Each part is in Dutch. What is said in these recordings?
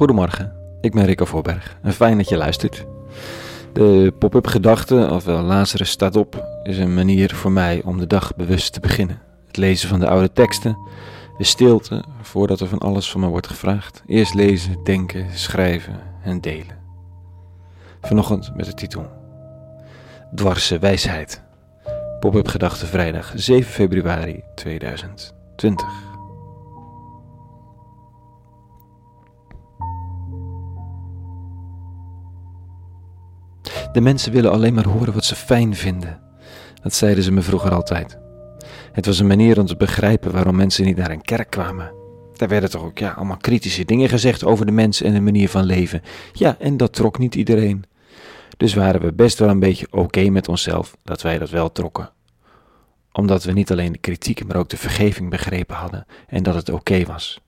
Goedemorgen, ik ben Rico Voorberg en fijn dat je luistert. De pop-up gedachte, ofwel Lazarus staat op, is een manier voor mij om de dag bewust te beginnen. Het lezen van de oude teksten, de stilte voordat er van alles van me wordt gevraagd. Eerst lezen, denken, schrijven en delen. Vanochtend met de titel Dwarse wijsheid. Pop-up gedachte vrijdag 7 februari 2020. De mensen willen alleen maar horen wat ze fijn vinden. Dat zeiden ze me vroeger altijd. Het was een manier om te begrijpen waarom mensen niet naar een kerk kwamen. Daar werden toch ook ja, allemaal kritische dingen gezegd over de mens en de manier van leven. Ja, en dat trok niet iedereen. Dus waren we best wel een beetje oké met onszelf dat wij dat wel trokken. Omdat we niet alleen de kritiek, maar ook de vergeving begrepen hadden en dat het oké was.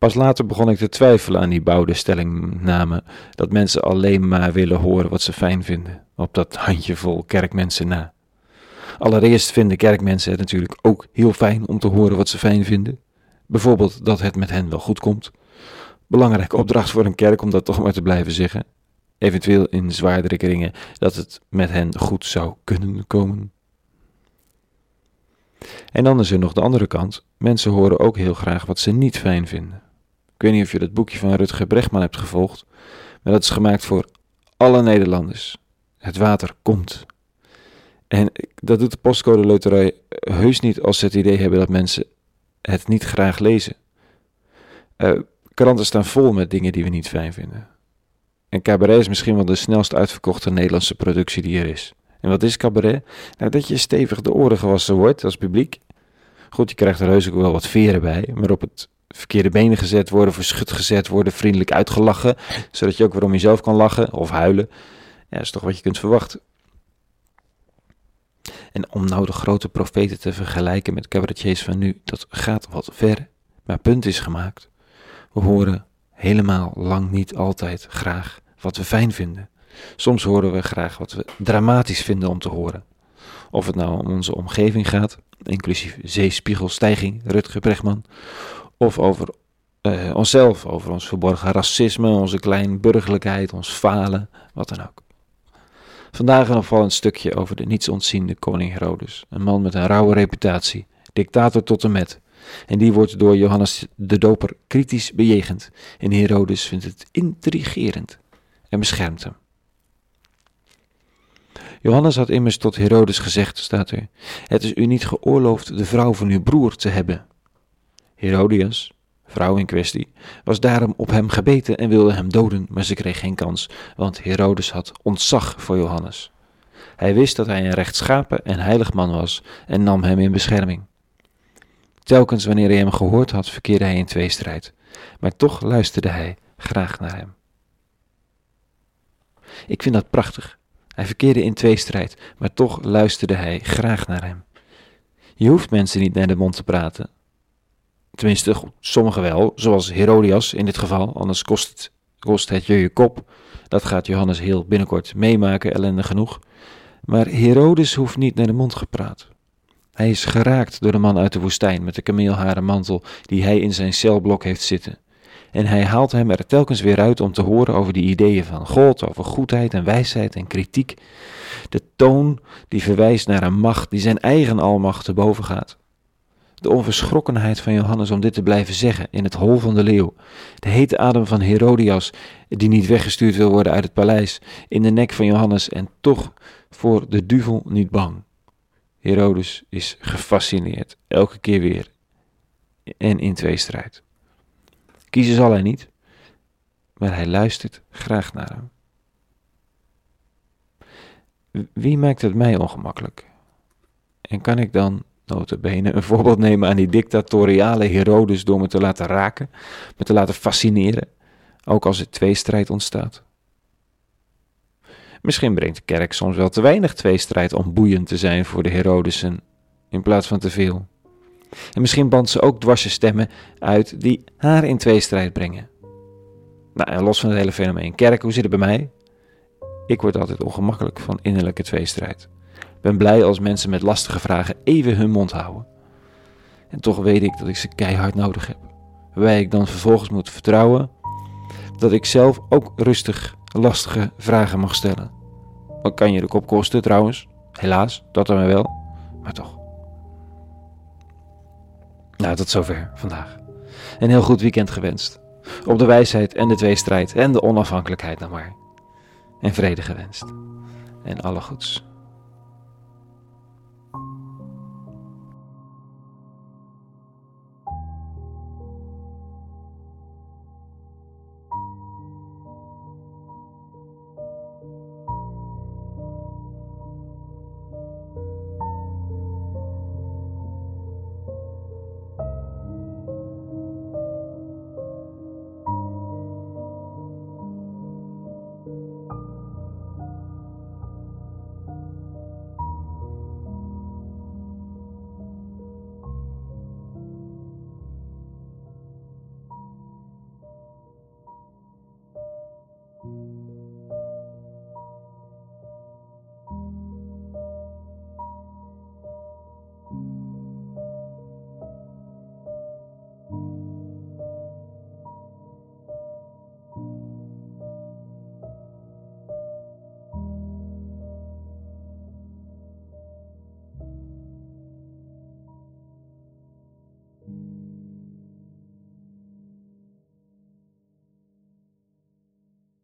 Pas later begon ik te twijfelen aan die bouwde stellingname dat mensen alleen maar willen horen wat ze fijn vinden, op dat handjevol kerkmensen na. Allereerst vinden kerkmensen het natuurlijk ook heel fijn om te horen wat ze fijn vinden. Bijvoorbeeld dat het met hen wel goed komt. Belangrijke opdracht voor een kerk om dat toch maar te blijven zeggen. Eventueel in zwaardere kringen dat het met hen goed zou kunnen komen. En dan is er nog de andere kant. Mensen horen ook heel graag wat ze niet fijn vinden. Ik weet niet of je dat boekje van Rutger Brechtman hebt gevolgd, maar dat is gemaakt voor alle Nederlanders. Het water komt. En dat doet de postcode loterij heus niet als ze het idee hebben dat mensen het niet graag lezen. Uh, kranten staan vol met dingen die we niet fijn vinden. En cabaret is misschien wel de snelst uitverkochte Nederlandse productie die er is. En wat is cabaret? Nou, dat je stevig de oren gewassen wordt als publiek. Goed, je krijgt er heus ook wel wat veren bij, maar op het verkeerde benen gezet worden, verschut gezet worden, vriendelijk uitgelachen, zodat je ook weer om jezelf kan lachen of huilen. Ja, dat is toch wat je kunt verwachten. En om nou de grote profeten te vergelijken met cabaretiers van nu, dat gaat wat ver. Maar punt is gemaakt. We horen helemaal lang niet altijd graag wat we fijn vinden. Soms horen we graag wat we dramatisch vinden om te horen. Of het nou om onze omgeving gaat, inclusief zeespiegelstijging, Rutger Brechtman, of over uh, onszelf, over ons verborgen racisme, onze kleinburgerlijkheid, ons falen, wat dan ook. Vandaag een opvallend stukje over de nietsontziende koning Herodes, een man met een rauwe reputatie, dictator tot en met. En die wordt door Johannes de Doper kritisch bejegend en Herodes vindt het intrigerend en beschermt hem. Johannes had immers tot Herodes gezegd, staat er, het is u niet geoorloofd de vrouw van uw broer te hebben. Herodias, vrouw in kwestie, was daarom op hem gebeten en wilde hem doden, maar ze kreeg geen kans, want Herodes had ontzag voor Johannes. Hij wist dat hij een rechtschapen en heilig man was en nam hem in bescherming. Telkens wanneer hij hem gehoord had, verkeerde hij in tweestrijd, maar toch luisterde hij graag naar hem. Ik vind dat prachtig. Hij verkeerde in tweestrijd, maar toch luisterde hij graag naar hem. Je hoeft mensen niet naar de mond te praten, Tenminste, sommigen wel, zoals Herodias in dit geval, anders kost het, kost het je je kop. Dat gaat Johannes heel binnenkort meemaken, ellende genoeg. Maar Herodes hoeft niet naar de mond gepraat. Hij is geraakt door de man uit de woestijn met de kameelharen mantel die hij in zijn celblok heeft zitten. En hij haalt hem er telkens weer uit om te horen over die ideeën van God, over goedheid en wijsheid en kritiek. De toon die verwijst naar een macht die zijn eigen almacht te boven gaat. De onverschrokkenheid van Johannes om dit te blijven zeggen in het hol van de leeuw. De hete adem van Herodias, die niet weggestuurd wil worden uit het paleis, in de nek van Johannes en toch voor de duvel niet bang. Herodes is gefascineerd, elke keer weer. En in tweestrijd. Kiezen zal hij niet, maar hij luistert graag naar hem. Wie maakt het mij ongemakkelijk? En kan ik dan notabene een voorbeeld nemen aan die dictatoriale Herodes door me te laten raken, me te laten fascineren, ook als er tweestrijd ontstaat. Misschien brengt de kerk soms wel te weinig tweestrijd om boeiend te zijn voor de Herodesen, in plaats van te veel. En misschien bandt ze ook dwarse stemmen uit die haar in tweestrijd brengen. Nou, en los van het hele fenomeen kerk, hoe zit het bij mij? Ik word altijd ongemakkelijk van innerlijke tweestrijd ben blij als mensen met lastige vragen even hun mond houden. En toch weet ik dat ik ze keihard nodig heb. waarbij ik dan vervolgens moet vertrouwen dat ik zelf ook rustig lastige vragen mag stellen. Wat kan je de kop kosten trouwens? Helaas, dat dan wel, maar toch. Nou, tot zover vandaag. Een heel goed weekend gewenst. Op de wijsheid en de tweestrijd en de onafhankelijkheid nog maar. En vrede gewenst. En alle goeds.